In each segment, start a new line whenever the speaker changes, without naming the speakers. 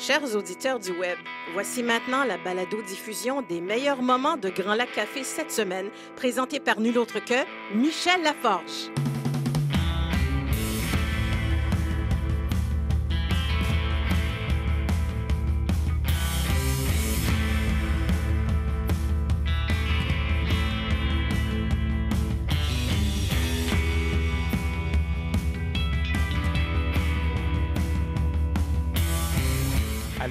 Chers auditeurs du web, voici maintenant la balado-diffusion des meilleurs moments de Grand Lac Café cette semaine, présentée par nul autre que Michel Laforge.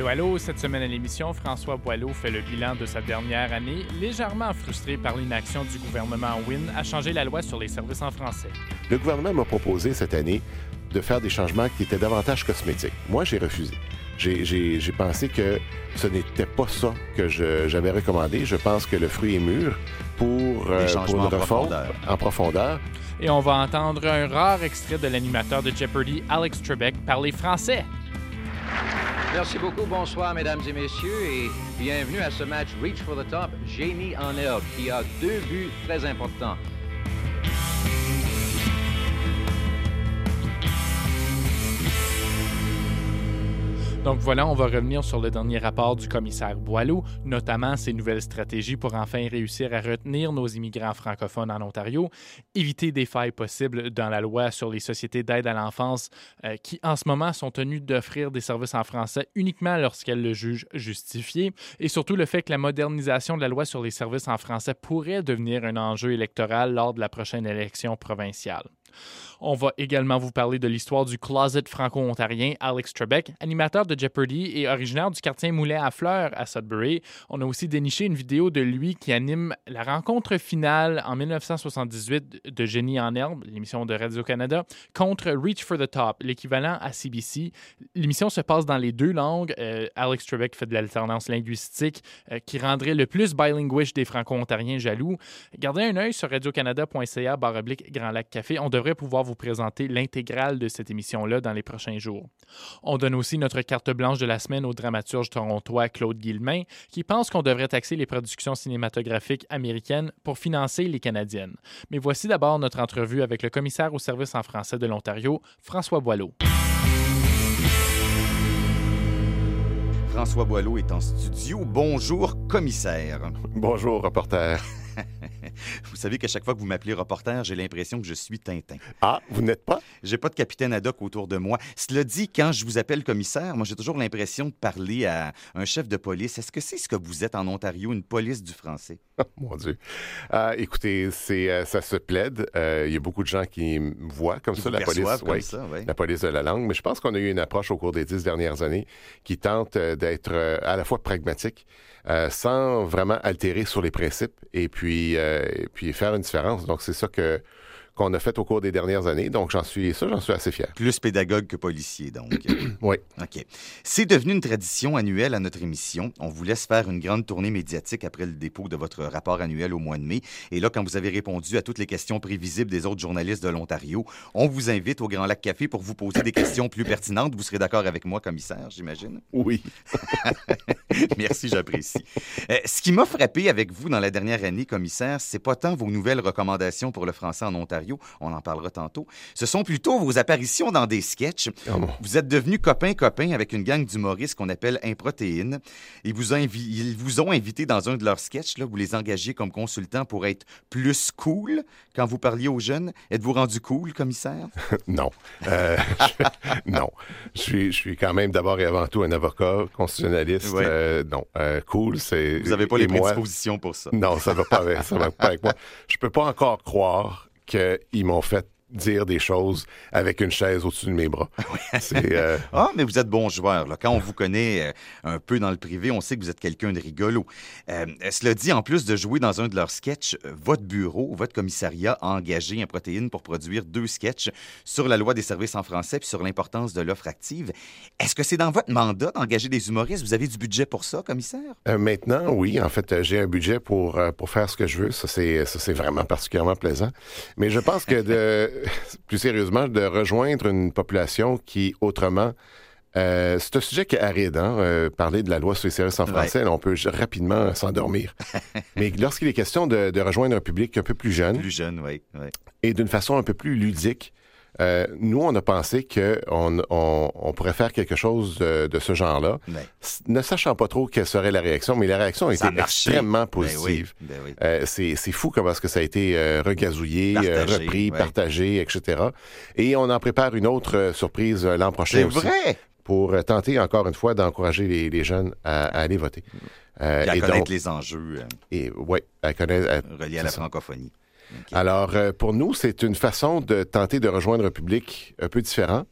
Allô, cette semaine à l'émission, François Boileau fait le bilan de sa dernière année, légèrement frustré par l'inaction du gouvernement Wynne à changer la loi sur les services en français.
Le gouvernement m'a proposé cette année de faire des changements qui étaient davantage cosmétiques. Moi, j'ai refusé. J'ai pensé que ce n'était pas ça que j'avais recommandé. Je pense que le fruit est mûr pour,
euh,
pour une
en
réforme
profondeur.
en profondeur.
Et on va entendre un rare extrait de l'animateur de Jeopardy, Alex Trebek, parler français.
Merci beaucoup, bonsoir mesdames et messieurs et bienvenue à ce match Reach for the Top, Jamie en herbe qui a deux buts très importants.
Donc voilà, on va revenir sur le dernier rapport du commissaire Boileau, notamment ses nouvelles stratégies pour enfin réussir à retenir nos immigrants francophones en Ontario, éviter des failles possibles dans la loi sur les sociétés d'aide à l'enfance euh, qui en ce moment sont tenues d'offrir des services en français uniquement lorsqu'elles le jugent justifié, et surtout le fait que la modernisation de la loi sur les services en français pourrait devenir un enjeu électoral lors de la prochaine élection provinciale. On va également vous parler de l'histoire du closet franco-ontarien Alex Trebek, animateur de Jeopardy et originaire du quartier Moulin à Fleurs à Sudbury. On a aussi déniché une vidéo de lui qui anime la rencontre finale en 1978 de Génie en herbe, l'émission de Radio-Canada, contre Reach for the Top, l'équivalent à CBC. L'émission se passe dans les deux langues. Euh, Alex Trebek fait de l'alternance linguistique euh, qui rendrait le plus bilinguish des franco-ontariens jaloux. Gardez un œil sur radiocanada.ca Grand Lac Café. On devrait pouvoir présenter l'intégrale de cette émission-là dans les prochains jours. On donne aussi notre carte blanche de la semaine au dramaturge torontois Claude Guillemin, qui pense qu'on devrait taxer les productions cinématographiques américaines pour financer les canadiennes. Mais voici d'abord notre entrevue avec le commissaire au service en français de l'Ontario, François Boileau.
François Boileau est en studio. Bonjour, commissaire.
Bonjour, reporter.
Vous savez qu'à chaque fois que vous m'appelez reporter, j'ai l'impression que je suis Tintin.
Ah, vous n'êtes pas?
J'ai pas de capitaine ad hoc autour de moi. Cela dit, quand je vous appelle commissaire, moi j'ai toujours l'impression de parler à un chef de police. Est-ce que c'est ce que vous êtes en Ontario, une police du français?
Mon Dieu. Euh, écoutez, c'est, euh, ça se plaide. Euh, Il y a beaucoup de gens qui voient comme
Qui
ça, la police,
comme
ouais,
ça, ouais.
la police de la langue. Mais je pense qu'on a eu une approche au cours des dix dernières années qui tente d'être à la fois pragmatique, euh, sans vraiment altérer sur les principes, et puis, euh, et puis faire une différence. Donc, c'est ça que qu'on a fait au cours des dernières années. Donc, j'en suis, ça, j'en suis assez fier.
Plus pédagogue que policier, donc.
Oui.
OK. C'est devenu une tradition annuelle à notre émission. On vous laisse faire une grande tournée médiatique après le dépôt de votre rapport annuel au mois de mai. Et là, quand vous avez répondu à toutes les questions prévisibles des autres journalistes de l'Ontario, on vous invite au Grand Lac Café pour vous poser des questions plus pertinentes. Vous serez d'accord avec moi, commissaire, j'imagine?
Oui.
Merci, j'apprécie. Euh, ce qui m'a frappé avec vous dans la dernière année, commissaire, c'est pas tant vos nouvelles recommandations pour le français en Ontario, on en parlera tantôt. Ce sont plutôt vos apparitions dans des sketchs.
Oh mon-
Vous êtes devenu copain-copain avec une gang d'humoristes qu'on appelle Improtéine. Ils vous, ont invi- ils vous ont invité dans un de leurs sketchs. Là, vous les engagiez comme consultants pour être plus cool quand vous parliez aux jeunes. Êtes-vous rendu cool, commissaire?
Non. Euh, je- non. Je suis, je suis quand même d'abord et avant tout un avocat constitutionnaliste. Euh, non. Euh, cool, c'est.
Vous n'avez pas les
moi-
prédispositions pour ça.
Non, ça va pas avec, ça va pas avec moi. Je peux pas encore croire qu'ils m'ont fait dire des choses avec une chaise au-dessus de mes bras. C'est, euh,
Ah, mais vous êtes bon joueur. Là. Quand on vous connaît euh, un peu dans le privé, on sait que vous êtes quelqu'un de rigolo. Euh, cela dit, en plus de jouer dans un de leurs sketchs, euh, votre bureau, votre commissariat a engagé un protéine pour produire deux sketchs sur la loi des services en français puis sur l'importance de l'offre active. Est-ce que c'est dans votre mandat d'engager des humoristes? Vous avez du budget pour ça, commissaire?
maintenant, oui, en fait, j'ai un budget pour, pour faire ce que je veux. Ça, c'est, ça, c'est vraiment particulièrement plaisant. Mais je pense que de, plus sérieusement, de rejoindre une population qui, autrement, euh, c'est un sujet qui est aride, hein? euh, parler de la loi sur les services en
Ouais.
français, là, on peut rapidement s'endormir. Mais lorsqu'il est question de, de rejoindre un public un peu plus jeune
Plus jeune, oui. oui.
et d'une façon un peu plus ludique, Euh, nous, on a pensé qu'on on, on pourrait faire quelque chose de, de ce genre-là, ne sachant pas trop quelle serait la réaction, mais la réaction a
Ça
été
a
extrêmement
Ben oui,
positive.
ben oui.
Euh, c'est fou comment est-ce que ça a été euh, regazouillé,
Partagé,
repris, partagé, etc. Et on en prépare une autre surprise l'an prochain aussi
vrai!
pour tenter encore une fois d'encourager les, les jeunes à, à aller voter.
Puis à
et
connaître
donc,
les enjeux
et, ouais, à connaître, à-
reliés à la
ça.
francophonie.
Alors, euh, pour nous, c'est une façon de tenter de rejoindre un public un peu différent.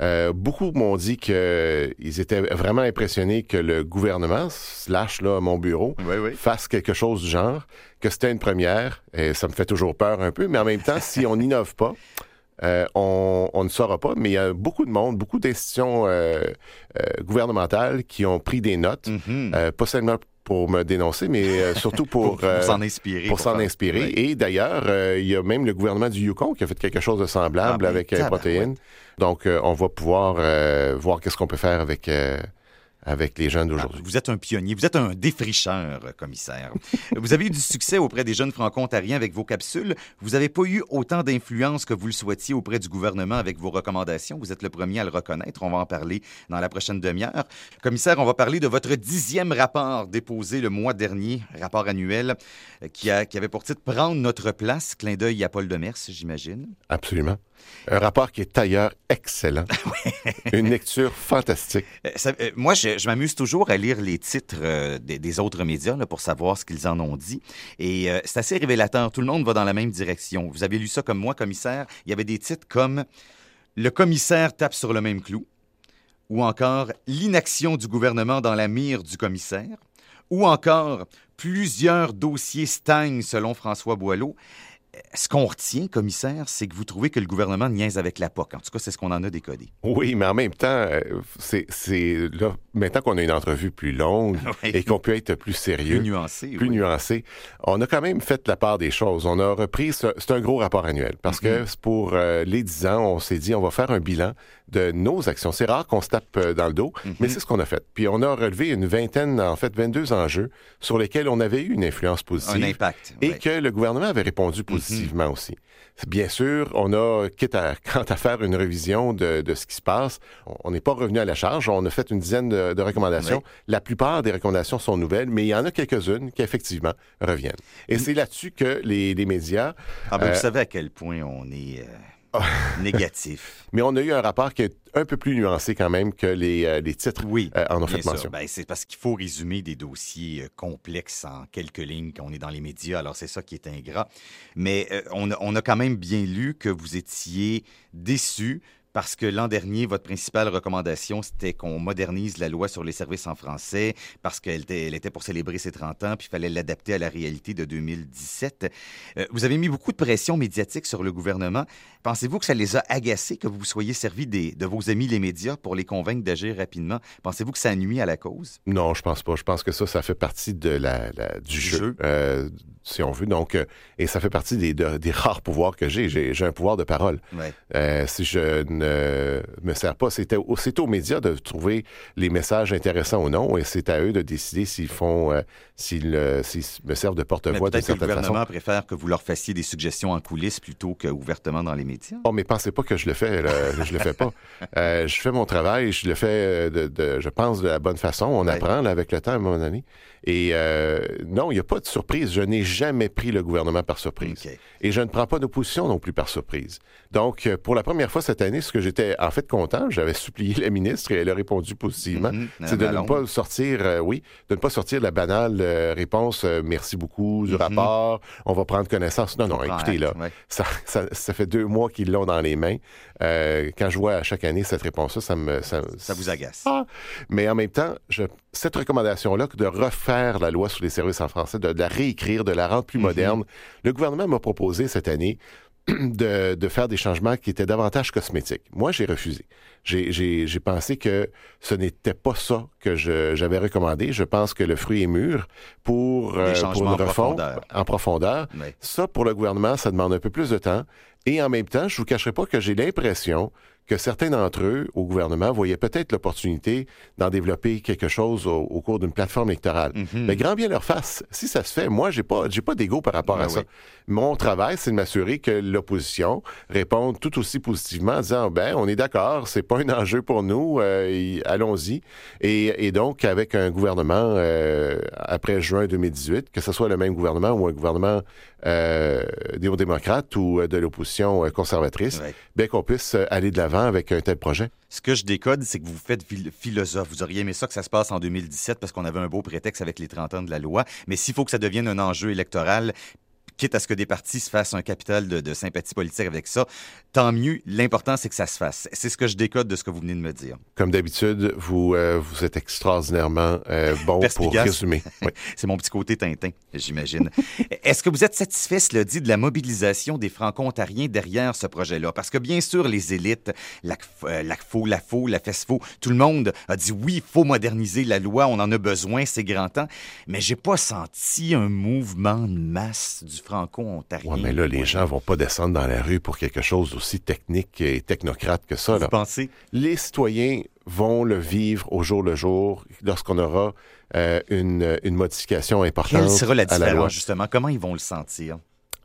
Euh, beaucoup m'ont dit qu'ils étaient vraiment impressionnés que le gouvernement, slash là, mon bureau,
Oui, oui.
fasse quelque chose du genre, que c'était une première. Et ça me fait toujours peur un peu, mais en même temps, si on n'innove pas, euh, on, on ne saura pas. Mais il y a beaucoup de monde, beaucoup d'institutions euh, euh, gouvernementales qui ont pris des notes,
Mhm.
euh, pas seulement pour me dénoncer, mais euh, surtout pour...
pour, pour
euh,
s'en inspirer.
pour s'en inspirer.
Ouais.
Et d'ailleurs, euh, il y a même le gouvernement du Yukon qui a fait quelque chose de semblable
Ah, ben,
avec
tabarouette.
Protéines. Donc, euh, on va pouvoir euh, voir qu'est-ce qu'on peut faire avec, euh, avec les jeunes
Ah,
d'aujourd'hui.
Vous êtes un pionnier, vous êtes un défricheur, euh, commissaire. vous avez eu du succès auprès des jeunes franco-ontariens avec vos capsules. Vous n'avez pas eu autant d'influence que vous le souhaitiez auprès du gouvernement avec vos recommandations. Vous êtes le premier à le reconnaître. On va en parler dans la prochaine demi-heure. Commissaire, on va parler de votre dixième rapport déposé le mois dernier, rapport annuel, euh, qui, a, qui avait pour titre Prendre notre place. Clin d'œil à Paul Demers, j'imagine.
Absolument. Un rapport qui est ailleurs excellent. Une lecture fantastique.
Euh, ça- euh, moi, je, je m'amuse toujours à lire les titres euh, des, des autres médias là, pour savoir ce qu'ils en ont dit. Et euh, c'est assez révélateur. Tout le monde va dans la même direction. Vous avez lu ça comme moi, commissaire. Il y avait des titres comme Le commissaire tape sur le même clou ou encore L'inaction du gouvernement dans la mire du commissaire ou encore Plusieurs dossiers stagnent selon François Boileau. Ce qu'on retient, commissaire, c'est que vous trouvez que le gouvernement niaise avec la POC. En tout cas, c'est ce qu'on en a décodé.
Oui, mais en même temps, euh, c'est là, maintenant qu'on a une entrevue plus longue
Oui.
et qu'on peut être plus sérieux,
Plus nuancé.
plus
oui.
nuancé. On a quand même fait la part des choses. On a repris, ce- c'est un gros rapport annuel parce que c'est pour euh, les 10 ans, on s'est dit on va faire un bilan de nos actions. C'est rare qu'on se tape euh, dans le dos, mais c'est ce qu'on a fait. Puis on a relevé une vingtaine, en fait 22 enjeux sur lesquels on avait eu une influence positive
Un impact.
et
ouais.
que le gouvernement avait répondu positivement aussi. Bien sûr, on a, quitte à, quant à faire une révision de, de ce qui se passe, on- on n'est pas revenu à la charge. On a fait une dizaine de, de recommandations.
Oui.
La plupart des recommandations sont nouvelles, mais il y en a quelques-unes qui, effectivement, reviennent. Et c'est là-dessus que les, les médias...
Ah ben,
Euh,
Vous savez à quel point on est euh, négatif.
Mais on a eu un rapport qui est un peu plus nuancé quand même que les, euh, les titres
Oui.
euh, en ont fait mention.
Ben, c'est parce qu'il faut résumer des dossiers euh, complexes en quelques lignes quand on est dans les médias. Alors, c'est ça qui est ingrat. Mais on, a, on a quand même bien lu que vous étiez déçu parce que l'an dernier, votre principale recommandation, c'était qu'on modernise la loi sur les services en français parce qu'elle était, elle était pour célébrer ses 30 ans, puis il fallait l'adapter à la réalité de 2017. Euh, vous avez mis beaucoup de pression médiatique sur le gouvernement. Pensez-vous que ça les a agacés que vous vous soyez servi des, de vos amis les médias pour les convaincre d'agir rapidement? Pensez-vous que ça nuit à la cause?
Non, je pense pas. Je pense que ça, ça fait partie de la, la- du, jeu,
jeu.
euh, si on veut. Donc, euh, et ça fait partie des, de- des rares pouvoirs que j'ai. J'ai un pouvoir de parole.
Ouais.
Euh, si je ne me sers pas, c'est aux médias de trouver les messages intéressants ou non, et c'est à eux de décider s'ils font, euh, s'ils me servent de porte-voix d'une
peut-être que le
certaine
gouvernement
façon.
préfère que vous leur fassiez des suggestions en coulisses plutôt qu'ouvertement dans les médias.
Oh, mais pensez pas que je le fais. là. je le fais pas. Je fais mon travail. Je le fais, de, de- je pense, de la bonne façon. On
Ouais.
apprend là, avec le temps à un moment donné. Et euh, non, il n'y a pas de surprise. Je n'ai jamais pris le gouvernement par surprise. Et je ne prends pas d'opposition non plus par surprise. Donc, euh, pour la première fois cette année, ce que j'étais en fait content, j'avais supplié la ministre et elle a répondu positivement.
Mhm.
C'est de ne pas sortir, euh, oui, de ne pas sortir la banale euh, réponse merci beaucoup du
Mhm.
rapport, on va prendre connaissance. Non, non, écoutez, là,
ouais.
ça, ça, ça fait deux mois qu'ils l'ont dans les mains. Quand je vois à chaque année cette réponse-là, ça me. Ça,
Ça vous agace.
Ah! Mais en même temps, je, cette recommandation-là, de refaire la loi sur les services en français, de, de la réécrire, de la rendre plus
Mhm.
moderne, le gouvernement m'a proposé cette année de, de faire des changements qui étaient davantage cosmétiques. Moi, j'ai refusé. J'ai- pensé que ce n'était pas ça que j'avais recommandé. Je pense que le fruit est mûr pour, euh, pour une refonte en profondeur. Ça, pour le gouvernement, ça demande un peu plus de temps. Et en même temps, je vous cacherai pas que j'ai l'impression que certains d'entre eux, au gouvernement, voyaient peut-être l'opportunité d'en développer quelque chose au, au cours d'une plateforme électorale.
Mhm.
Mais grand bien leur face. Si ça se fait, moi, j'ai pas, j'ai pas d'ego par rapport
Ben
à ça. Mon travail, c'est de m'assurer que l'opposition réponde tout aussi positivement en disant, ben, on est d'accord, c'est pas un enjeu pour nous, euh, allons-y. Et, et donc, avec un gouvernement euh, après juin 2018, que ce soit le même gouvernement ou un gouvernement euh, néo-démocrate ou euh, de l'opposition euh, conservatrice,
Ouais.
bien qu'on puisse euh, aller de l'avant avec un tel projet.
Ce que je décode, c'est que vous faites phil- philosophe. Vous auriez aimé ça que ça se passe en 2017 parce qu'on avait un beau prétexte avec les 30 ans de la loi. Mais s'il faut que ça devienne un enjeu électoral, quitte à ce que des partis se fassent un capital de, de sympathie politique avec ça, tant mieux. L'important, c'est que ça se fasse. C'est ce que je décode de ce que vous venez de me dire.
Comme d'habitude, vous, euh, vous êtes extraordinairement euh, bon pour résumer. Oui.
C'est mon petit côté Tintin, j'imagine. Est-ce que vous êtes satisfait, cela dit, de la mobilisation des Franco-Ontariens derrière ce projet-là? Parce que bien sûr, les élites, l'ACFO, euh, l'ACFO, l'AFO, la FESFO, tout le monde a dit oui, il faut moderniser la loi, on en a besoin, c'est grand temps. Mais j'ai pas senti un mouvement de masse du Franco-Ontarien.
Ouais, mais là, les gens vont pas descendre dans la rue pour quelque chose d'aussi technique et technocrate que ça.
Vous
Là.
pensez?
Les citoyens vont le vivre au jour le jour lorsqu'on aura euh, une, une modification importante
Quelle sera la
à la loi.
différence, justement? Comment ils vont le sentir?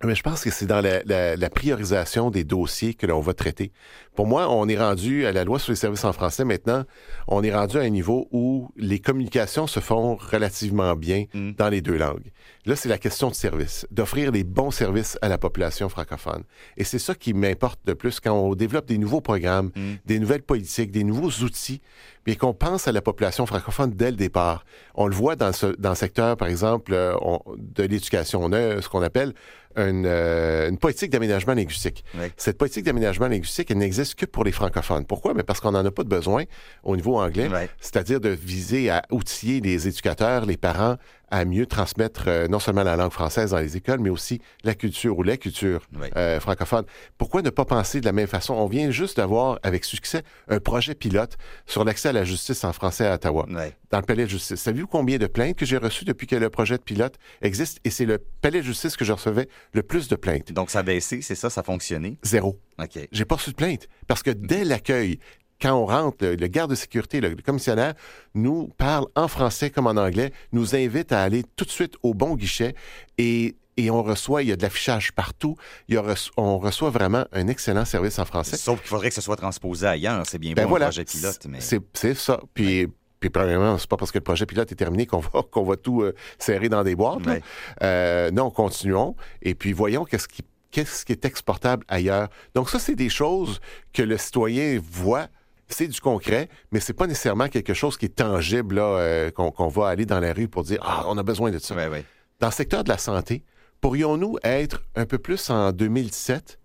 Mais je pense que c'est dans la, la- la priorisation des dossiers que l'on va traiter. Pour moi, on est rendu à la loi sur les services en français maintenant, on est rendu à un niveau où les communications se font relativement bien
Mm.
dans les deux langues. Là, c'est la question de service, d'offrir les bons services à la population francophone. Et c'est ça qui m'importe le plus quand on développe des nouveaux programmes,
Mm.
des nouvelles politiques, des nouveaux outils, bien qu'on pense à la population francophone dès le départ. On le voit dans, ce, dans le secteur, par exemple, euh, on- de l'éducation. On a ce qu'on appelle une, euh, une politique d'aménagement linguistique. Cette politique d'aménagement linguistique, elle n'existe que pour les francophones. Pourquoi? Mais parce qu'on n'en a pas de besoin au niveau anglais,
Ouais.
c'est-à-dire de viser à outiller les éducateurs, les parents, à mieux transmettre euh, non seulement la langue française dans les écoles, mais aussi la culture ou les cultures
Ouais.
euh, francophones. Pourquoi ne pas penser de la même façon? On vient juste d'avoir, avec succès, un projet pilote sur l'accès à la justice en français à Ottawa dans le palais de justice. Savez-vous combien de plaintes que j'ai reçues depuis que le projet de pilote existe? Et c'est le palais de justice que je recevais le plus de plaintes.
Donc, ça a baissé, c'est ça, ça a fonctionné?
Zéro.
OK.
J'ai pas reçu de plainte. Parce que dès l'accueil, quand on rentre, le, le garde de sécurité, le, le commissionnaire, nous parle en français comme en anglais, nous invite à aller tout de suite au bon guichet et, et on reçoit, il y a de l'affichage partout, il y a reço- on reçoit vraiment un excellent service en français.
Sauf qu'il faudrait que ce soit transposé ailleurs. C'est bien
Ben voilà,
un projet pilote, mais...
c'est ça. Puis, puis premièrement, c'est pas parce que le projet pilote est terminé qu'on va, qu'on va tout euh, serrer dans des boîtes.
Ouais.
Euh, non, continuons. Et puis, voyons qu'est-ce qui, qu'est-ce qui est exportable ailleurs. Donc, ça, c'est des choses que le citoyen voit. C'est du concret, mais c'est pas nécessairement quelque chose qui est tangible, là, euh, qu'on, qu'on va aller dans la rue pour dire Ah, on a besoin de ça.
Ouais, ouais.
Dans le secteur de la santé, pourrions-nous être un peu plus en 2017?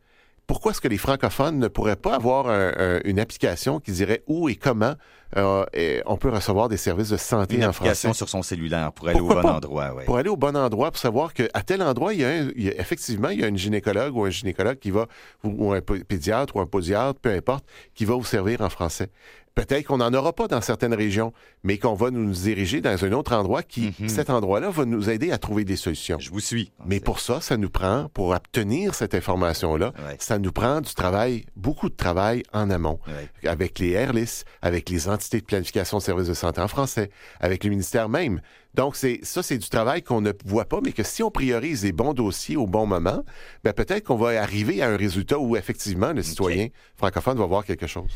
Pourquoi est-ce que les francophones ne pourraient pas avoir un- un- une application qui dirait où et comment euh, et on peut recevoir des services de santé
Une
en
application
français?
sur son cellulaire pour aller
Pourquoi
au bon
pas?
endroit. Ouais.
Pour aller au bon endroit, pour savoir qu'à tel endroit, il y, a un- il y a- effectivement, il y a une gynécologue ou un gynécologue qui va, ou, un pédiatre ou un podiatre, peu importe, qui va vous servir en français. Peut-être qu'on n'en aura pas dans certaines régions, mais qu'on va nous diriger dans un autre endroit qui,
Mhm.
cet endroit-là, va nous aider à trouver des solutions.
Je vous suis.
Mais pour ça, ça nous prend, pour obtenir cette information-là,
Ouais.
ça nous prend du travail, beaucoup de travail en amont,
Ouais.
avec les AirLIS, avec les entités de planification de services de santé en français, avec le ministère même. Donc, c'est ça, c'est du travail qu'on ne voit pas, mais que si on priorise les bons dossiers au bon moment, ben peut-être qu'on va arriver à un résultat où, effectivement, le citoyen francophone va voir quelque chose.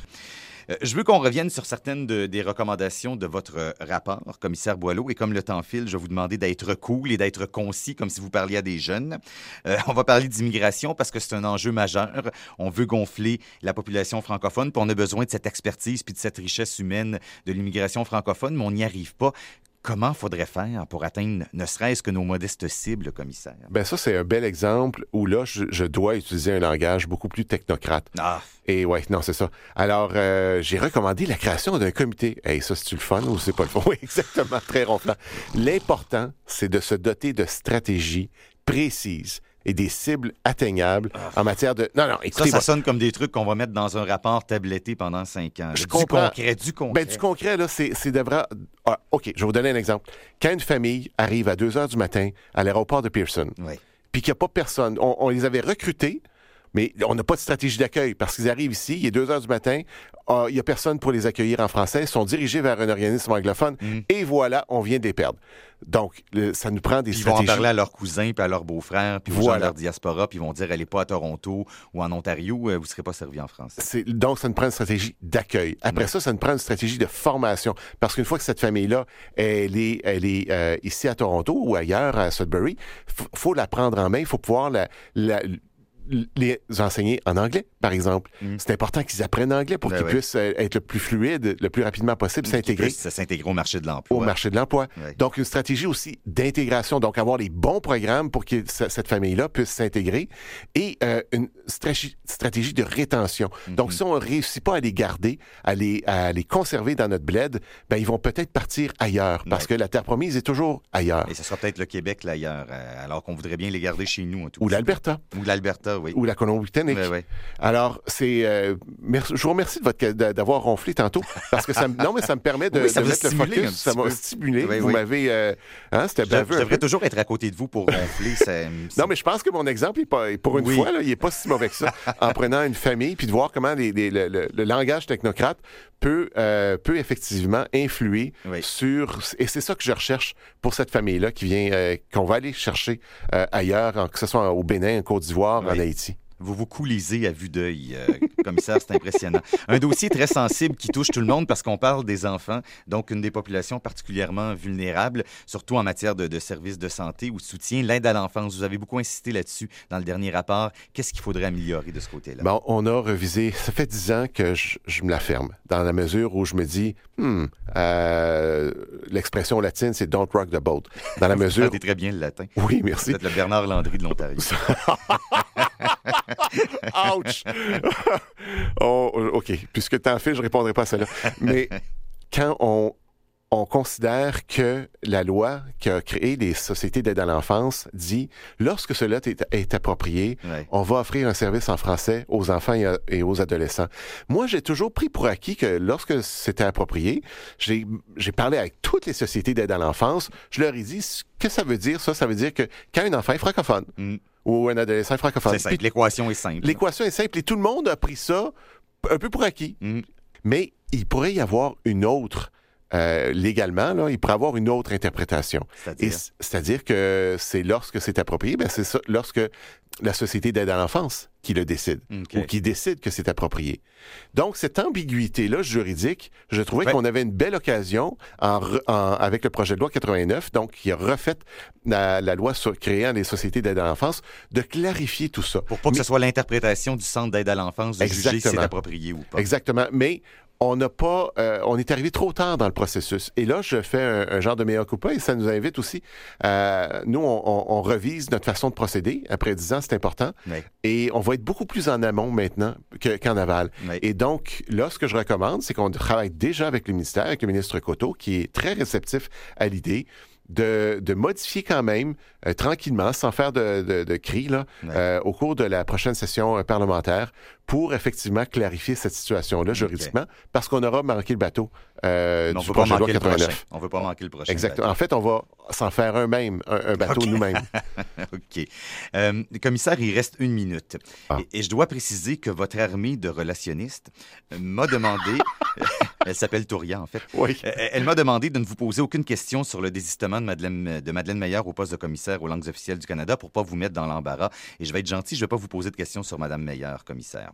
Euh, je veux qu'on revienne sur certaines de- des recommandations de votre euh, rapport, commissaire Boileau. Et comme le temps file, je vais vous demander d'être cool et d'être concis, comme si vous parliez à des jeunes. Euh, on va parler d'immigration parce que c'est un enjeu majeur. On veut gonfler la population francophone, puis on a besoin de cette expertise puis de cette richesse humaine de l'immigration francophone, mais on n'y arrive pas. Comment faudrait faire pour atteindre ne serait-ce que nos modestes cibles, commissaire?
Ben ça, c'est un bel exemple où là, je, je dois utiliser un langage beaucoup plus technocrate.
Ah,
Et ouais, non, c'est ça. Alors, euh, j'ai recommandé la création d'un comité. Hey, ça, c'est-tu le fun ou c'est pas le fun? Oui, exactement, très ronflant. L'important, c'est de se doter de stratégies précises et des cibles atteignables en matière de... Non, non,
Ah. ça,
écoutez,
ça sonne comme des trucs qu'on va mettre dans un rapport tabletté pendant cinq ans.
Je
du
comprends.
concret, du concret.
Ben, du concret, là, c'est, c'est devra... Ah, OK, je vais vous donner un exemple. Quand une famille arrive à 2 heures du matin à l'aéroport de Pearson,
Oui.
puis qu'il n'y a pas personne, on, on les avait recrutés Mais on n'a pas de stratégie d'accueil parce qu'ils arrivent ici, il est 2 heures du matin, ah, il n'y a personne pour les accueillir en français, ils sont dirigés vers un organisme anglophone
Mm.
et voilà, on vient de les perdre. Donc, le- ça nous prend des
Puis ils vont en
stratégies.
parler à leurs cousins, puis à leurs beaux-frères, puis aux gens de
Voilà.
leur diaspora, puis ils vont dire allez pas à Toronto ou en Ontario, euh, vous ne serez pas servi en France.
Donc, ça nous prend une stratégie d'accueil. Après ça, ça nous prend une stratégie de formation. Parce qu'une fois que cette famille-là, elle est, elle est euh, ici à Toronto ou ailleurs à Sudbury, il faut la prendre en main. Il faut pouvoir la- la- les enseigner en anglais, par exemple.
Mm.
C'est important qu'ils apprennent anglais pour
Ben
qu'ils
ouais.
puissent euh, être le plus fluide, le plus rapidement possible,
Qui
s'intégrer
puissent s'intégrer au marché de l'emploi.
au marché de l'emploi.
Ouais.
Donc, une stratégie aussi d'intégration, donc avoir les bons programmes pour que ce- cette famille-là puisse s'intégrer et euh, une stratégie, de rétention. Donc, si on ne réussit pas à les garder, à les, à les conserver dans notre bled, ben, ils vont peut-être partir ailleurs parce
Ouais.
que la terre promise est toujours ailleurs.
Et ce sera peut-être le Québec l'ailleurs, euh, alors qu'on voudrait bien les garder chez nous. en tout
Ou
cas.
l'Alberta,
Ou l'Alberta, oui.
ou la Colombie-Britannique.
Ouais, ouais.
Alors, c'est. euh, je vous remercie de votre, d'avoir ronflé tantôt parce que ça, me- non, mais ça me permet de,
Oui, ça
de mettre le focus. Ça m'a stimulé.
Oui,
vous
oui.
m'avez. euh, hein, c'était baveux
je devrais toujours être à côté de vous pour ronfler. ça-
Non, mais je pense que mon exemple, est pas, pour une
Oui.
fois, là, il n'est pas si mauvais que ça. en prenant une famille, puis de voir comment les- les- le, le- le langage technocrate peut, euh, peut effectivement influer
Oui.
sur... Et c'est ça que je recherche pour cette famille-là qui vient, euh, qu'on va aller chercher euh, ailleurs, que ce soit au Bénin, en Côte d'Ivoire, en. Haïti.
Vous vous coulisez à vue d'œil, euh, commissaire, c'est impressionnant. Un dossier très sensible qui touche tout le monde parce qu'on parle des enfants, donc une des populations particulièrement vulnérables, surtout en matière de, de services de santé ou de soutien, l'aide à l'enfance. Vous avez beaucoup insisté là-dessus dans le dernier rapport. Qu'est-ce qu'il faudrait améliorer de ce côté-là?
Bon, on a revisé. Ça fait dix ans que je, je me la ferme, dans la mesure où je me dis, hmm, euh, l'expression latine, c'est don't rock the boat. Dans la
Vous
mesure.
parlez très bien le latin.
Oui,
Vous
merci.
êtes le Bernard Landry de l'Ontario.
Ouch! Oh, OK. Puisque t'en fais, je répondrai pas à cela. Mais quand on, on considère que la loi qui a créé les sociétés d'aide à l'enfance dit lorsque cela est, est approprié, on va offrir un service en français aux enfants et, à- et aux adolescents. Moi, j'ai toujours pris pour acquis que lorsque c'était approprié, j'ai j'ai parlé avec toutes les sociétés d'aide à l'enfance, je leur ai dit ce que ça veut dire, ça, ça veut dire que quand un enfant est francophone
Mm.
Ou un adolescent francophone,
C'est L'équation est simple.
L'équation est simple et tout le monde a pris ça un peu pour acquis.
Mm.
Mais il pourrait y avoir une autre, euh, légalement, là, il pourrait avoir une autre interprétation.
C'est-à-dire?
que c'est lorsque c'est approprié, ben c'est lorsque la société d'aide à l'enfance qui le décide ou qui décide que c'est approprié. Donc, cette ambiguïté-là juridique, je trouvais
Ouais.
qu'on avait une belle occasion en re- en- avec le projet de loi 89, donc qui a refait la, la loi sur créant les sociétés d'aide à l'enfance, de clarifier tout ça.
Pour pas que ce soit l'interprétation du centre d'aide à l'enfance de juger si c'est approprié ou pas.
Exactement. Mais on n'a pas, euh, on est arrivé trop tard dans le processus. Et là, je fais un, un genre de meilleur coup et ça nous invite aussi. à- nous, on, on- on revise notre façon de procéder. Après 10 ans, c'est important. Et on va être beaucoup plus en amont maintenant que- qu'en aval. Et donc, là, ce que je recommande, c'est qu'on travaille déjà avec le ministère, avec le ministre Coteau, qui est très réceptif à l'idée de, de modifier quand même euh, tranquillement, sans faire de, de, de cris, là,
Ouais.
euh, au cours de la prochaine session euh, parlementaire, pour effectivement clarifier cette situation-là juridiquement, parce qu'on aura manqué le bateau euh, du
manquer le
89.
prochain. On veut pas manquer le prochain.
Exactement. En fait, on va s'en faire un même, un, un bateau nous-mêmes.
OK. Euh, commissaire, il reste une minute.
Ah.
Et, et je dois préciser que votre armée de relationnistes euh, m'a demandé, elle s'appelle Touria en fait,
Oui.
Euh, elle m'a demandé de ne vous poser aucune question sur le désistement de Madeleine, de Madeleine Meyer au poste de commissaire aux langues officielles du Canada pour pas vous mettre dans l'embarras. Et je vais être gentil, je vais pas vous poser de questions sur Madame Meyer, commissaire.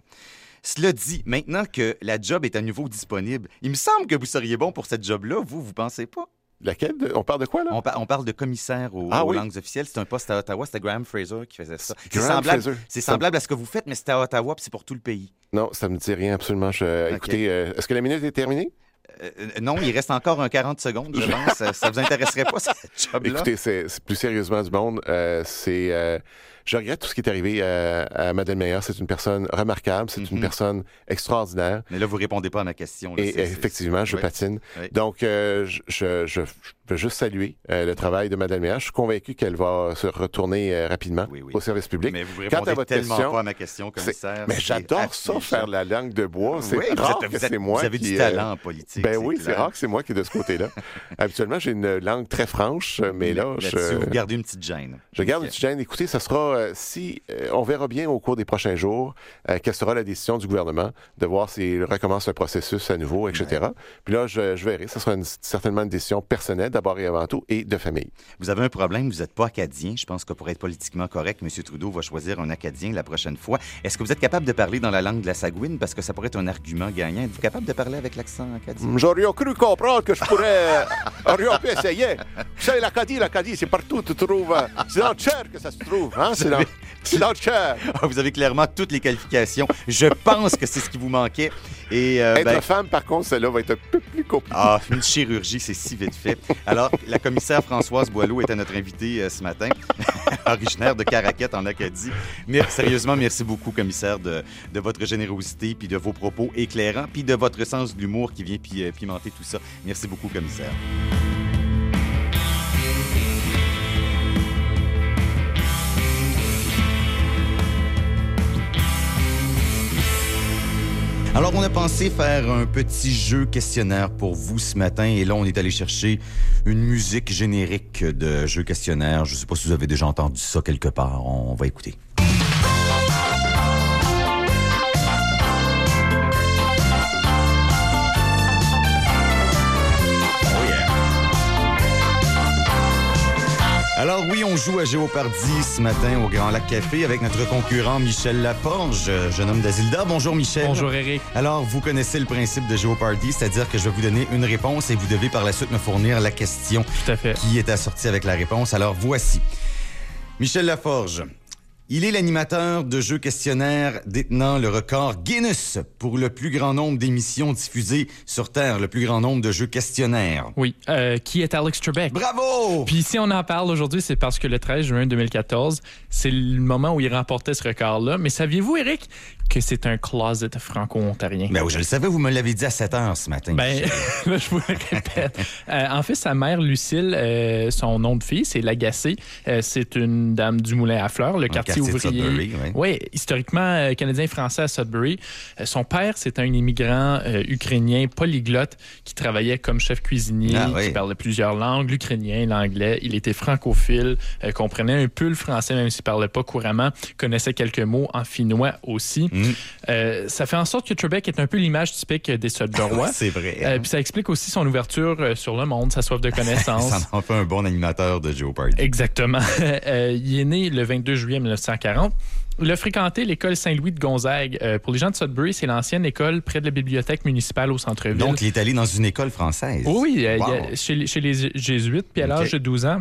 Cela dit, maintenant que la job est à nouveau disponible, il me semble que vous seriez bon pour cette job-là, vous, vous pensez pas?
Laquelle? de- On parle de quoi, là?
On, pa- on parle de commissaire aux,
Ah
aux
oui.
langues officielles. C'est un poste à Ottawa. C'était Graham Fraser qui faisait ça. C'est
Graham
semblable,
Fraser.
c'est
Ça-
semblable à ce que vous faites, mais c'était à Ottawa puis c'est pour tout le pays.
Non, ça me dit rien absolument. Je-. Écoutez, euh, est-ce que la minute est terminée?
Euh, euh, non, il reste encore un 40 secondes, je pense. ça, ça vous intéresserait pas, cette job-là?
Écoutez, c'est plus sérieusement du monde. euh, c'est, je regrette tout ce qui est arrivé à, à Madeleine Meyer. C'est une personne remarquable, c'est une
Mhm.
personne extraordinaire.
Mais là, vous répondez pas à ma question. là.
Et effectivement, je patine.
Oui.
Donc, euh, je, je, je- je veux juste saluer euh, le travail de Madame Meyer. Je suis convaincu qu'elle va se retourner euh, rapidement
Oui,
au service public.
Mais vous
Quant à
répondez
votre
tellement
question,
pas à ma question, commissaire.
Mais j'adore ça, faire la langue de bois. C'est
vous
rare
êtes-
que
vous êtes-
c'est moi
Vous avez
qui,
du
euh,
talent en politique.
Ben oui, c'est rare que c'est moi qui est de ce côté-là. Habituellement, j'ai une langue très franche, mais là, je,
vous gardez une petite gêne.
je garde une petite gêne. Écoutez, ça sera euh, si euh, on verra bien au cours des prochains jours euh, quelle sera la décision du gouvernement de voir s'il recommence le processus à nouveau, etc. Puis là, je, je verrai. Ce sera une- certainement une décision personnelle d'abord et avant tout et de famille.
Vous avez un problème, vous n'êtes pas acadien. Je pense que pour être politiquement correct, M. Trudeau va choisir un acadien la prochaine fois. Est-ce que vous êtes capable de parler dans la langue de la Sagouine? Parce que ça pourrait être un argument gagnant. Êtes-vous capable de parler avec l'accent acadien?
J'aurais cru comprendre que je pourrais. J'aurais pu essayer. Sais, l'Acadie, l'Acadie, c'est partout. Tu trouves. euh, C'est dans le chair que ça se trouve. Hein? Le chair.
Ah, Vous avez clairement toutes les qualifications. Je pense que c'est ce qui vous manquait. Et, euh,
Être
ben,
femme, par contre, celle-là va être un peu plus compliqué.
Ah, une chirurgie, c'est si vite fait. Alors, la commissaire Françoise Boileau était notre invitée euh, ce matin, originaire de Caraquette en Acadie. Mais sérieusement, merci beaucoup, commissaire, de, de votre générosité, puis de vos propos éclairants, puis de votre sens de l'humour qui vient euh, pimenter tout ça. Merci beaucoup, commissaire. Alors, on a pensé faire un petit jeu questionnaire pour vous ce matin. Et là, on est allé chercher une musique générique de jeu questionnaire. Je ne sais pas si vous avez déjà entendu ça quelque part. On va écouter. À Géopardy ce matin au Grand Lac Café avec notre concurrent Michel Laforge, euh, jeune homme d'Azilda. Bonjour Michel.
Bonjour, Eric.
Alors, vous connaissez le principe de Géopardy, c'est-à-dire que je vais vous donner une réponse et vous devez par la suite me fournir la question
Tout à fait.
qui est assortie avec la réponse. Alors, voici. Michel Laforge. Il est l'animateur de jeux questionnaires détenant le record Guinness pour le plus grand nombre d'émissions diffusées sur Terre, le plus grand nombre de jeux questionnaires.
Oui. Euh, qui est Alex Trebek?
Bravo!
Puis si on en parle aujourd'hui, c'est parce que le 13 juin 2014, c'est le moment où il remportait ce record-là. Mais saviez-vous, Eric, que c'est un closet franco-ontarien?
Ben oui, je le savais, vous me l'avez dit à 7 heures ce matin.
Ben, là, je vous le répète. Euh, en fait, sa mère, Lucille, euh, son nom de fille, c'est Lagacé. C'est une dame du Moulin à Fleurs, le quartier,
quartier de
ouvrier.
Sudbury, oui.
Oui, historiquement euh, canadien-français à Sudbury. Euh, son père, c'est un immigrant euh, ukrainien polyglotte qui travaillait comme chef cuisinier,
Ah oui.
qui parlait plusieurs langues, l'ukrainien, l'anglais. Il était francophile, comprenait un peu le français, même s'il parlait pas couramment, connaissait quelques mots en finnois aussi.
Mm.
Ça fait en sorte que Trebek est un peu l'image typique des Sudburois.
c'est vrai.
Puis ça explique aussi son ouverture sur le monde, sa soif de connaissance.
Ça en fait un bon animateur de Jeopardy.
Exactement. Il est né le 22 juillet 1940. Il a fréquenté l'école Saint-Louis de Gonzague. Euh, pour les gens de Sudbury, c'est l'ancienne école près de la bibliothèque municipale au centre-ville.
Donc, il est allé dans une école française.
Oui, euh, chez, les- chez les jésuites, puis à l'âge de 12 ans.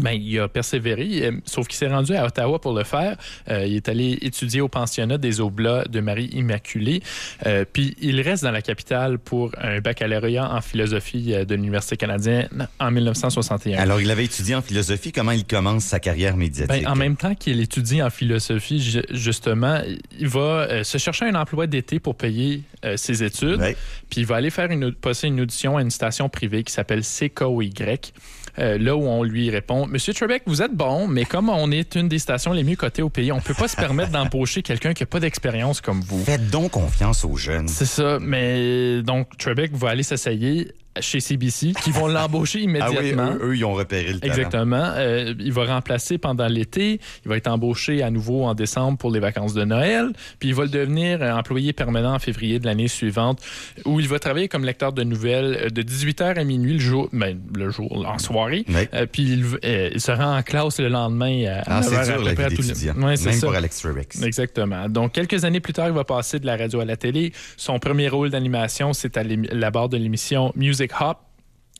Ben, il a persévéré, sauf qu'il s'est rendu à Ottawa pour le faire. Euh, il est allé étudier au pensionnat des Oblats de Marie-Immaculée. Euh, puis il reste dans la capitale pour un baccalauréat en philosophie euh, de l'Université canadienne en 1961.
Alors, il avait étudié en philosophie. Comment il commence sa carrière médiatique?
Ben, en même temps qu'il étudie en philosophie, ju- justement, il va se chercher un emploi d'été pour payer euh, ses études.
Ouais.
Puis il va aller faire une, passer une audition à une station privée qui s'appelle CKOY. Euh, là où on lui répond Monsieur Trebek, vous êtes bon, mais comme on est une des stations les mieux cotées au pays, on peut pas se permettre d'embaucher quelqu'un qui n'a pas d'expérience comme vous.
Faites donc confiance aux jeunes.
C'est ça, mais donc Trebek va aller s'essayer chez CBC, qui vont l'embaucher
Ah oui,
immédiatement.
eux, eux, ils ont repéré le talent.
Exactement. Euh, il va remplacer pendant l'été. Il va être embauché à nouveau en décembre pour les vacances de Noël. Puis il va le devenir euh, employé permanent en février de l'année suivante, où il va travailler comme lecteur de nouvelles euh, de 18h à minuit le jour, ben, le jour en soirée. Euh, puis il, euh, il se rend en classe le lendemain à,
Ah,
à
c'est
9h à
dur, la vie d'étudiant.
Ouais, c'est
Même
ça.
pour Alex Trebek.
Exactement. Donc, quelques années plus tard, il va passer de la radio à la télé. Son premier rôle d'animation, c'est à la barre de l'émission Music Hop.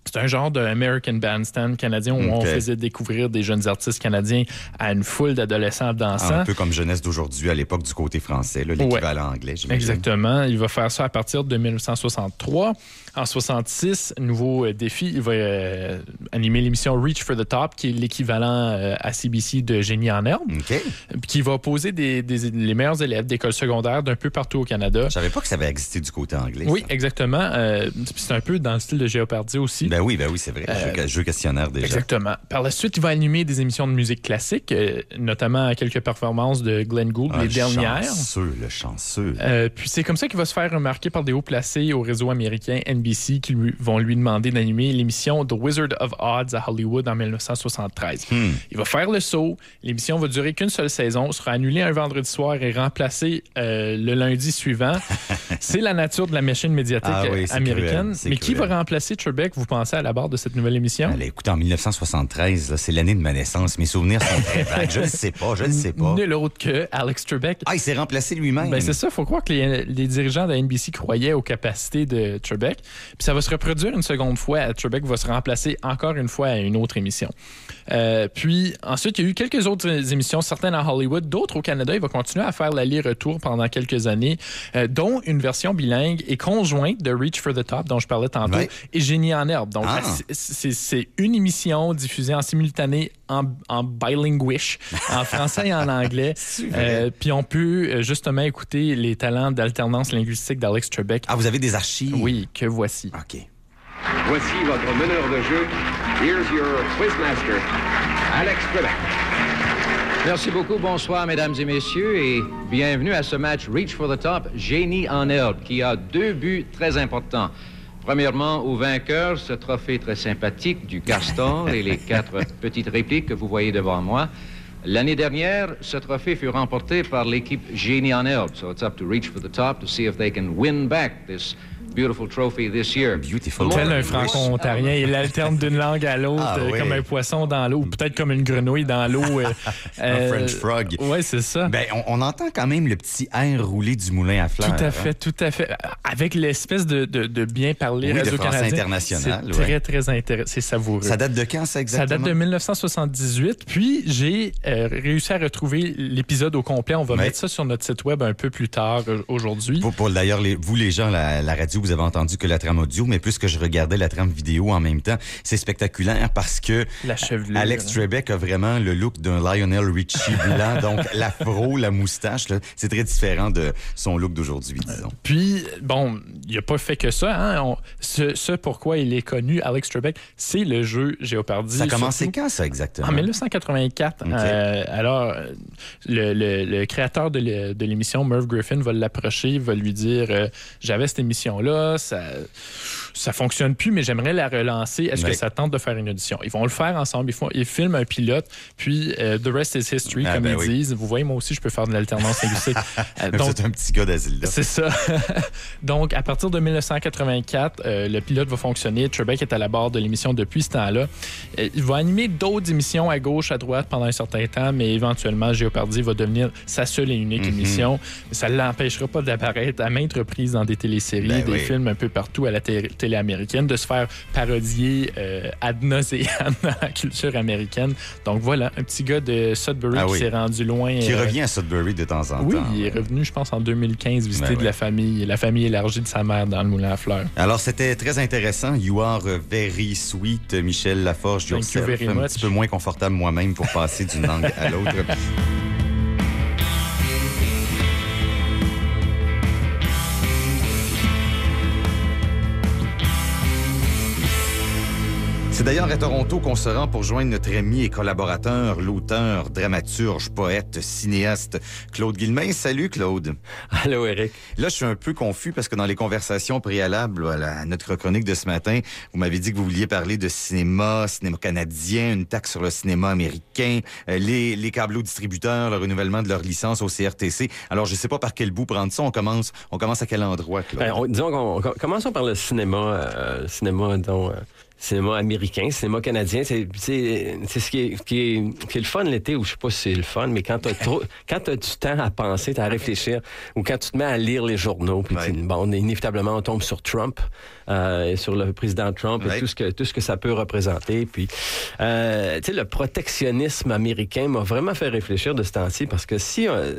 C'est un genre de American Bandstand canadien où on faisait découvrir des jeunes artistes canadiens à une foule d'adolescents dansants.
Un peu comme jeunesse d'aujourd'hui à l'époque du côté français, l'équivalent anglais. j'imagine.
Exactement. Il va faire ça à partir de 1963. En 66, nouveau euh, défi, il va euh, animer l'émission Reach for the Top, qui est l'équivalent euh, à CBC de Génie en herbe,
OK.
puis qui va poser des, des- les meilleurs élèves d'écoles secondaires d'un peu partout au Canada.
Je savais pas que ça avait existé du côté anglais.
Oui,
ça.
exactement. Euh, c'est un peu dans le style de Géopardy aussi.
Ben oui, ben oui, c'est vrai. Jeu, jeu questionnaire déjà.
Exactement. Par la suite, il va animer des émissions de musique classique, notamment quelques performances de Glenn Gould,
Ah,
les
le
dernières.
chanceux, le chanceux.
Puis c'est comme ça qu'il va se faire remarquer par des hauts placés au réseau américain NBC qui lui- vont lui demander d'animer l'émission The Wizard of Odds à Hollywood en 1973. Il va faire le saut. L'émission va durer qu'une seule saison, sera annulée un vendredi soir et remplacée euh, le lundi suivant. c'est la nature de la machine médiatique
Ah oui,
américaine.
cruel,
Mais qui
cruel.
va remplacer Trebek, vous pensez, à la barre de cette nouvelle émission?
Allez, écoute, en 1973, là, c'est l'année de ma naissance. Mes souvenirs sont très vagues. Je ne sais pas, je ne sais pas.
Nul autre que Alex Trebek.
Ah, il s'est remplacé lui-même.
Ben, c'est ça, il faut croire que les, les dirigeants de NBC croyaient aux capacités de Trebek. Puis ça va se reproduire une seconde fois. Trebek va se remplacer encore une fois à une autre émission. Euh, puis ensuite, il y a eu quelques autres émissions, certaines à Hollywood, d'autres au Canada. Il va continuer à faire l'aller-retour pendant quelques années, euh, dont une version bilingue et conjointe de Reach for the Top, dont je parlais tantôt, et Génie en herbe. Donc,
Ah.
c'est- c'est c'est une émission diffusée en simultané en, en bilinguish, en français et en anglais. Euh, Puis on peut euh, justement écouter les talents d'alternance linguistique d'Alex Trebek.
Ah, vous avez des archives?
Oui, que voici.
OK.
Voici votre meneur de jeu. Here's your quizmaster, Alex Trebek.
Merci beaucoup. Bonsoir, mesdames et messieurs, et bienvenue à ce match Reach for the Top, Génie en herbe, qui a deux buts très importants. Premièrement, au vainqueur, ce trophée très sympathique du Castor et les quatre petites répliques que vous voyez devant moi. L'année dernière, ce trophée fut remporté par l'équipe Génie en herbe. So it's up to Reach for the Top to see if they can win back this beautiful trophy this year.
Beautiful.
Tel un franco-ontarien, il alterne d'une langue à l'autre,
Ah, oui.
comme un poisson dans l'eau, ou peut-être comme une grenouille dans l'eau. euh,
Un
euh,
French frog.
Oui, c'est ça.
Ben, on, on entend quand même le petit air roulé du moulin à fleurs.
Tout à
hein.
fait, tout à fait. Avec l'espèce de, de, de bien parler
Oui, français international,
C'est
ouais.
très, très intéressant. C'est savoureux.
Ça date de quand, ça,
Ça
exactement?
date de 1978. Puis j'ai euh, réussi à retrouver l'épisode au complet. On va mettre ça sur notre site web un peu plus tard aujourd'hui.
Pour, pour d'ailleurs, les- vous les gens, la, la radio, vous avez entendu que la trame audio, mais plus que je regardais la trame vidéo en même temps, c'est spectaculaire parce que
La chevelure.
Alex Trebek a vraiment le look d'un Lionel Richie blanc, donc l'afro, la moustache, c'est très différent de son look d'aujourd'hui, disons.
Puis, bon, il n'a pas fait que ça. Hein? On- ce, ce pourquoi il est connu, Alex Trebek, c'est le jeu Jeopardy.
Ça a commencé quand, ça, exactement?
En 1984.
Ok.
Euh, alors, euh, le, le- le créateur de l'émission, Merv Griffin, va l'approcher, va lui dire euh, J'avais cette émission-là, ça ça fonctionne plus, mais j'aimerais la relancer. Est-ce que ça tente de faire une audition? Ils vont le faire ensemble. Ils, font, ils filment un pilote, puis euh, The rest is history,
Ah,
comme
ben
ils
oui.
disent. Vous voyez, moi aussi, je peux faire de l'alternance linguistique. Euh, donc,
C'est un petit gars d'asile,
c'est ça. Donc, à partir de 1984, euh, le pilote va fonctionner. Trebek est à la barre de l'émission depuis ce temps-là. Il va animer d'autres émissions à gauche, à droite pendant un certain temps, mais éventuellement, Jeopardy va devenir sa seule et unique
Mhm.
émission. Ça ne l'empêchera pas d'apparaître à maintes reprises dans des téléséries,
Ben
des
oui.
Films un peu partout à la té- télé américaine, de se faire parodier euh, ad nauseam dans la culture américaine. Donc voilà, un petit gars de Sudbury
Ah
qui
oui.
s'est rendu loin.
Qui
euh,
revient à Sudbury de temps en
oui,
temps.
il est revenu, je pense, en 2015 visiter
Ben
de
ouais.
la famille, la famille élargie de sa mère dans le moulin à fleurs.
Alors, c'était très intéressant. You are very sweet, Michel Laforge.
Thank you
yourself.
very
un petit peu moins confortable moi-même pour passer d'une langue à l'autre. C'est d'ailleurs à Toronto qu'on se rend pour joindre notre ami et collaborateur, l'auteur, dramaturge, poète, cinéaste, Claude Guillemin. Salut, Claude.
Allô, Eric.
Là, je suis un peu confus parce que dans les conversations préalables à, la- à notre chronique de ce matin, vous m'avez dit que vous vouliez parler de cinéma, cinéma canadien, une taxe sur le cinéma américain, euh, les, les câbleaux distributeurs, le renouvellement de leur licence au CRTC. Alors, je sais pas par quel bout prendre ça. On commence, on commence à quel endroit, Claude?
Ben, on- disons qu'on com- commençons par le cinéma, euh, cinéma, dont, euh, cinéma américain, cinéma canadien. C'est ce qui est, qui, est, qui est le fun l'été, ou je sais pas si c'est le fun, mais quand tu as, trop, quand t'as du temps à penser, à réfléchir, ou quand tu te mets à lire les journaux, puis
Ouais.
bon, inévitablement, on tombe sur Trump, euh, et sur le président Trump,
Ouais.
et tout ce, que, tout ce que ça peut représenter. Puis, euh, tu sais, le protectionnisme américain m'a vraiment fait réfléchir de ce temps-ci, parce que si euh,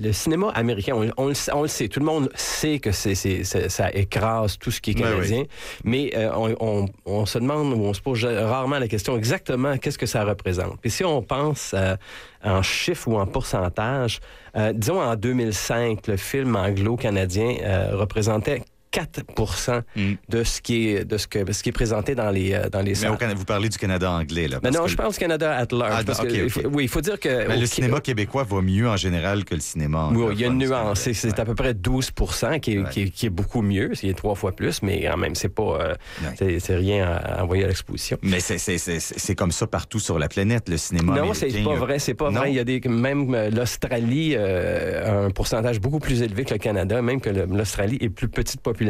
le cinéma américain, on, on le sait- on le sait, tout le monde sait que c'est, ça écrase tout ce qui est canadien, mais on, on- on se demande ou on se pose rarement la question exactement qu'est-ce que ça représente. Puis si on pense en chiffres ou en pourcentage, disons en 2005, le film anglo-canadien représentait 4
Mm.
de ce qui est de ce que ce qui est présenté dans les euh, dans les
Mais au Canada, vous parlez du Canada anglais, là.
Mais
parce
non,
que-
je pense Canada at large.
Ah,
parce
ok,
que, oui, il faut dire que
Mais
au-
le cinéma québécois va mieux en général que le cinéma
Oui, il y a une
du
nuance. C'est, c'est à peu près 12 qui est,
Ouais.
qui, est, qui est beaucoup mieux. C'est trois fois plus, mais quand même, c'est pas, euh,
Ouais.
c'est, rien à, envoyer à l'exposition.
Mais c'est, comme ça partout sur la planète, le cinéma
Non, c'est pas vrai, c'est pas
Non?
vrai. Il y a des même euh, l'Australie euh, a un pourcentage beaucoup plus élevé que le Canada, même que l'Australie est plus petite population,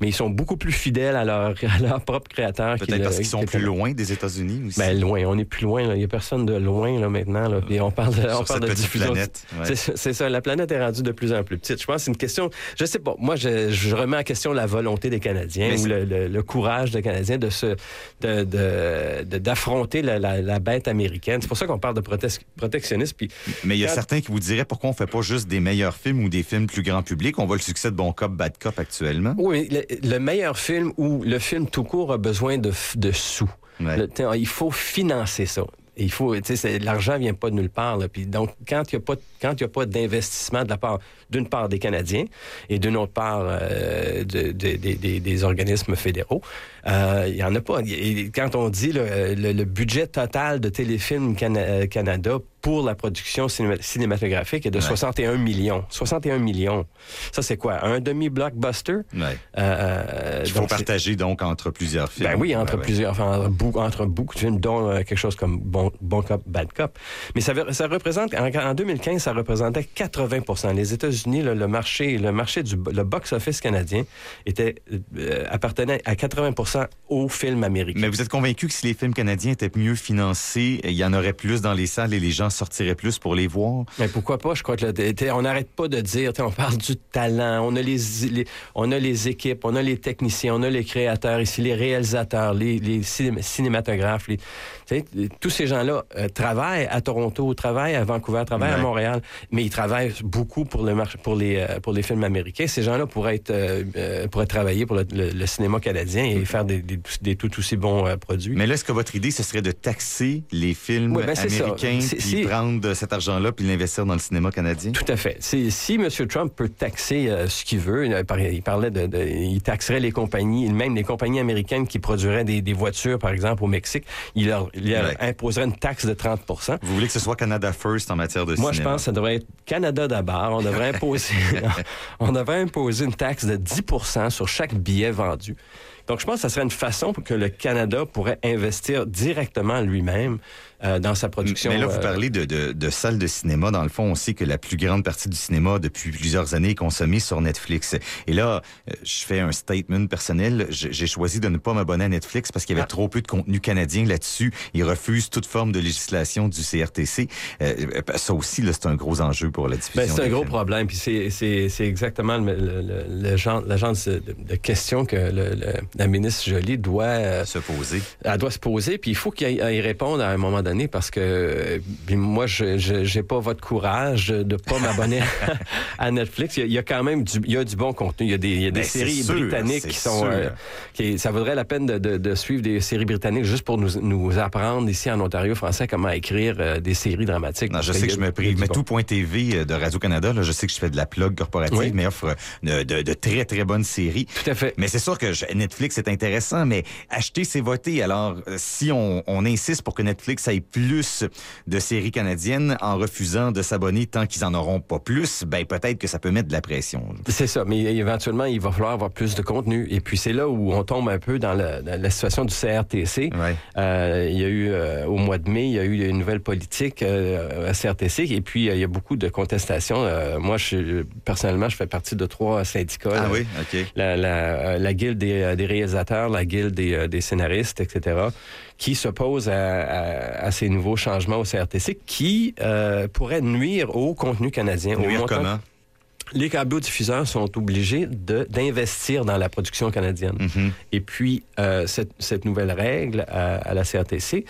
mais ils sont beaucoup plus fidèles à leur à leur propre créateur.
Peut-être parce qu'ils sont plus loin des États-Unis aussi.
Ben loin, on est plus loin. là. Il y a personne de loin là maintenant. Là. Puis on parle de, on
sur
parle
cette
de diffusion.
planète. ouais.
C'est ça, la planète est rendue de plus en plus petite. Je pense que c'est une question, je sais pas, moi je, je remets en question la volonté des Canadiens
Mais
ou le, le- le courage des Canadiens de se, de, de- de- d'affronter la, la- la bête américaine. C'est pour ça qu'on parle de prote- protectionnisme. Puis
Mais il y a
Quand-
certains qui vous diraient pourquoi on fait pas juste des meilleurs films ou des films plus grand public. On voit le succès de Bon Cop, Bad Cop actuellement?
oui, le, le meilleur film ou le film tout court a besoin de, de sous.
Ouais.
Le- t'sais, il faut financer ça. Il faut, l'argent vient pas de nulle part. là. Puis donc, quand il n'y a pas, quand il y a pas d'investissement de la part, d'une part des Canadiens et d'une autre part euh, de- de- des- des- des organismes fédéraux, euh, il y en a pas. Et quand on dit le, le- le budget total de Téléfilm Cana- euh, Canada pour la production cinéma- cinématographique est de
Ouais.
61 millions. 61 millions. Ça, c'est quoi? Un demi-blockbuster?
Ouais.
Euh,
Il faut partager donc entre plusieurs films.
ben oui, entre
Ouais,
plusieurs, entre, bou- entre beaucoup de films, dont euh, quelque chose comme Bon, bon Cop, Bad Cop. Mais ça, représente, en, en 2015, ça représentait 80% Les États-Unis, le marché, le marché du le box-office canadien était, euh, appartenait à 80 aux films américains.
Mais vous êtes convaincu que si les films canadiens étaient mieux financés, il y en aurait plus dans les salles et les gens sortiraient plus pour les voir?
Mais pourquoi pas? Je crois que on n'arrête pas de dire, on parle du talent, on a les, les- on a les équipes, on a les techniciens, on a les créateurs ici, les réalisateurs, les, les ciné- cinématographes. les- tous ces gens-là euh, travaillent à Toronto, travaillent à Vancouver, travaillent à. Montréal, mais ils travaillent beaucoup pour le marché, pour les, euh, pour les films américains. Ces gens-là pourraient être, euh, euh, pourraient travailler pour le, le- le cinéma canadien et faire des, des- des tout aussi bons euh, produits.
Mais là, est-ce que votre idée, ce serait de taxer les films
Ouais, ben,
américains, puis prendre cet argent-là, puis l'investir dans le cinéma canadien?
Tout à fait. Si M. Trump peut taxer euh, ce qu'il veut, il par- il parlait de, de- il taxerait les compagnies, même les compagnies américaines qui produiraient des, des voitures, par exemple, au Mexique, il leur, il leur
Ouais.
imposerait une taxe de 30%
Vous voulez que ce soit Canada First en matière de
Moi, je
cinéma?
pense que ça devrait être Canada d'abord. On devrait imposer, on devrait imposer une taxe de 10 sur chaque billet vendu. Donc, je pense que ça serait une façon pour que le Canada pourrait investir directement lui-même euh, dans sa production.
Mais là, vous
euh,
parlez de, de, de salles de cinéma. Dans le fond, on sait que la plus grande partie du cinéma, depuis plusieurs années, est consommée sur Netflix. Et là, euh, je fais un statement personnel. J'ai choisi de ne pas m'abonner à Netflix parce qu'il y avait
Ah.
trop peu de contenu canadien là-dessus. Ils refusent toute forme de législation du CRTC. Euh, ça aussi, c'est un gros enjeu pour la diffusion.
Ben, c'est un gros problème. Puis c'est, exactement le, le- le- le genre, de, de questions que le- le- la ministre Joly doit, euh,
Se poser.
elle doit se poser. Puis il faut qu'elle réponde à un moment donné parce que puis moi, je j'ai pas votre courage de pas m'abonner à Netflix. Il y, a, il y a quand même du, il y a du bon contenu. Il y a des, il y a des
Ben,
séries
sûr,
britanniques qui sont... euh, qui, ça vaudrait la peine de, de- de suivre des séries britanniques juste pour nous, nous apprendre ici en Ontario français comment écrire euh, des séries dramatiques.
Non, je sais que je me prie. Mais
bon.
tout.tv euh, de Radio-Canada, je sais que je fais de la plug corporative,
Oui.
mais offre euh, de, de très, très bonnes séries.
Tout à fait.
Mais c'est sûr que je- Netflix est intéressant, mais acheter, c'est voter. Alors, euh, si on, on insiste pour que Netflix plus de séries canadiennes en refusant de s'abonner tant qu'ils en auront pas plus, ben peut-être que ça peut mettre de la pression.
C'est ça, mais éventuellement, il va falloir avoir plus de contenu. Et puis, c'est là où on tombe un peu dans, la situation du CRTC.
Ouais.
Euh, il y a eu, euh, au mois de mai, il y a eu une nouvelle politique euh, à CRTC. Et puis, il y a beaucoup de contestations. Moi, je, personnellement, je fais partie de trois syndicats.
Ah
là.
oui, OK.
La, la, la guilde des, des réalisateurs, la guilde des, des scénaristes, etc., qui s'opposent à, à- à ces nouveaux changements au CRTC qui euh, pourraient nuire au contenu canadien. au
Nuire
montant-
comment?
les câblodiffuseurs sont obligés d'investir dans la production canadienne.
Mhm.
Et puis, euh, cette, cette nouvelle règle à, à la CRTC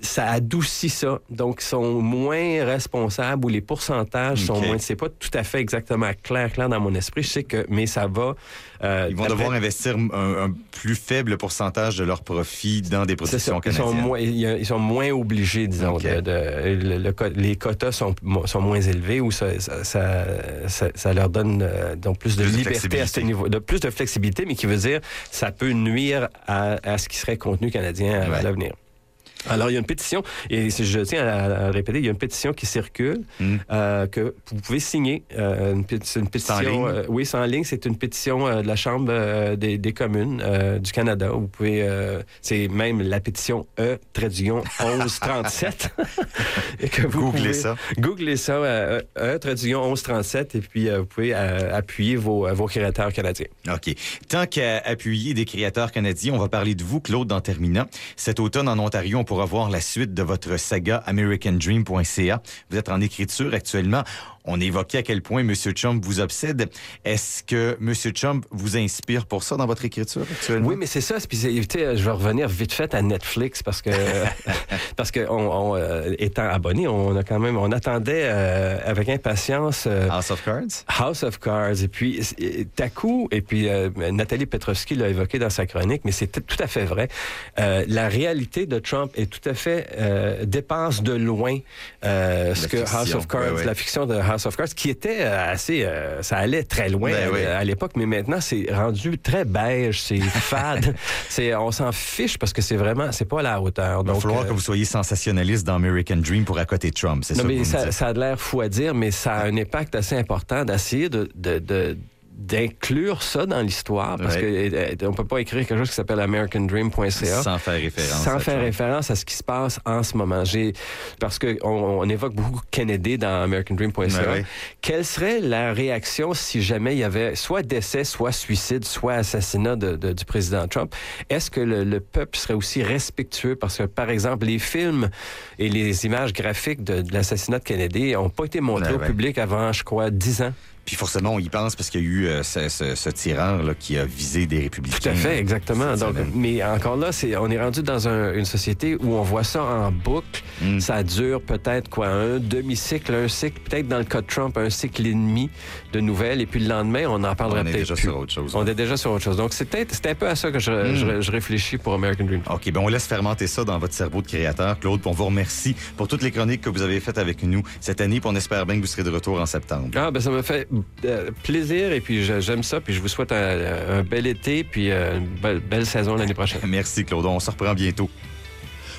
ça adoucit ça. Donc, ils sont moins responsables ou les pourcentages sont moins. C'est pas tout à fait exactement clair, clair dans mon esprit. Je sais que, mais ça va. euh,
Ils vont devoir investir un, un plus faible pourcentage de leur profit dans des productions
Ils sont,
canadiennes.
moins, ils sont moins obligés, disons. De- de- le- le co- les quotas sont, sont moins élevés ou ça, ça, ça, leur donne euh, donc plus de
Plus de
liberté à ce niveau, de plus de flexibilité, mais qui veut dire ça peut nuire à, à ce qui serait contenu canadien à,
Ouais.
l'avenir. Alors, il y a une pétition, et je tiens à, à répéter, il y a une pétition qui circule
Mm.
euh, que vous pouvez signer. Euh, une, péti- une pétition.
en ligne?
euh, oui, c'est en ligne. C'est une pétition euh, de la Chambre des, des communes du Canada. Vous pouvez. c'est même la pétition E, trait d'union 1137. Et que vous
Googlez
pouvez-
ça.
Googlez ça, E, trait d'union 1137, et puis vous pouvez appuyer vos, vos créateurs canadiens.
OK. Tant qu'à appuyer des créateurs canadiens, on va parler de vous, Claude, en terminant. Cet automne, en Ontario, on pourra voir la suite de votre saga americandream.ca. Vous êtes en écriture actuellement. On évoquait à quel point M. Trump vous obsède. Est-ce que M. Trump vous inspire pour ça dans votre écriture actuellement?
Oui, mais c'est ça. Puis, je vais revenir vite fait à Netflix parce que, parce que on, on, euh, étant abonné, on a quand même, on attendait euh, avec impatience euh,
House of Cards?
House of Cards. Et puis, Taku, et puis Nathalie Petrovski l'a évoqué dans sa chronique, mais c'est tout à fait vrai. La réalité de Trump est tout à fait dépasse de loin ce que
fiction,
House of Cards,
ouais, ouais.
la fiction de House of Cards, qui était euh, assez, euh, ça allait très loin
Ben
à,
oui.
à l'époque, mais maintenant c'est rendu très beige, c'est fade, c'est, on s'en fiche parce que c'est vraiment, c'est pas à la hauteur.
Il va falloir
euh,
que vous soyez sensationnaliste dans American Dream pour accoter Trump, c'est ça que vous me
ça,
dites?
ça a l'air fou à dire, mais ça a un impact assez important d'essayer de, de- de- d'inclure ça dans l'histoire parce
Ouais.
qu'on ne peut pas écrire quelque chose qui s'appelle americandream.ca
Sans faire référence.
sans
à
faire référence à ce qui se passe en ce moment. J'ai parce que on, on évoque beaucoup Kennedy dans americandream.ca.
Ouais.
Quelle serait la réaction si jamais il y avait soit décès, soit suicide, soit assassinat de- de- du président Trump? Est-ce que le, le peuple serait aussi respectueux? Parce que par exemple les films et les images graphiques de, de l'assassinat de Kennedy n'ont pas été montrés
Ouais,
au public avant, je crois, dix ans.
Puis forcément, on y pense parce qu'il y a eu euh, ce, ce, ce tireur là, qui a visé des républicains.
Tout à fait, exactement. Donc, mais encore là, c'est, on est rendu dans un- une société où on voit ça en boucle.
Mm.
Ça dure peut-être quoi, un demi-cycle, un cycle, peut-être dans le cas de Trump, un cycle et demi de nouvelles. Et puis le lendemain, on en parlera
On est
peut-être
déjà
plus.
sur autre chose.
On est déjà sur autre chose. Donc, c'est, peut-être- c'est un peu à ça que je,
Mm.
je- je réfléchis pour American Dream.
OK, ben on laisse fermenter ça dans votre cerveau de créateur, Claude. puis On vous remercie pour toutes les chroniques que vous avez faites avec nous cette année. Puis on espère bien que vous serez de retour en septembre.
Ah, ben ça me fait euh, plaisir et puis j'aime ça. Puis je vous souhaite un, un bel été puis euh, une belle, belle saison l'année prochaine.
Merci, Claude. On se reprend bientôt.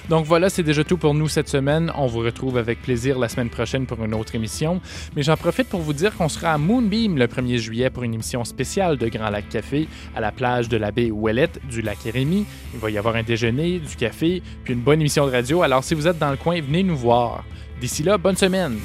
Donc voilà, c'est déjà tout pour nous cette semaine. On vous retrouve avec plaisir la semaine prochaine pour une autre émission. Mais j'en profite pour vous dire qu'on sera à Moonbeam le 1er juillet pour une émission spéciale de Grand Lac Café à la plage de la baie Ouellette du lac Rémy. Il va y avoir un déjeuner, du café, puis une bonne émission de radio. Alors si vous êtes dans le coin, venez nous voir. D'ici là, bonne semaine.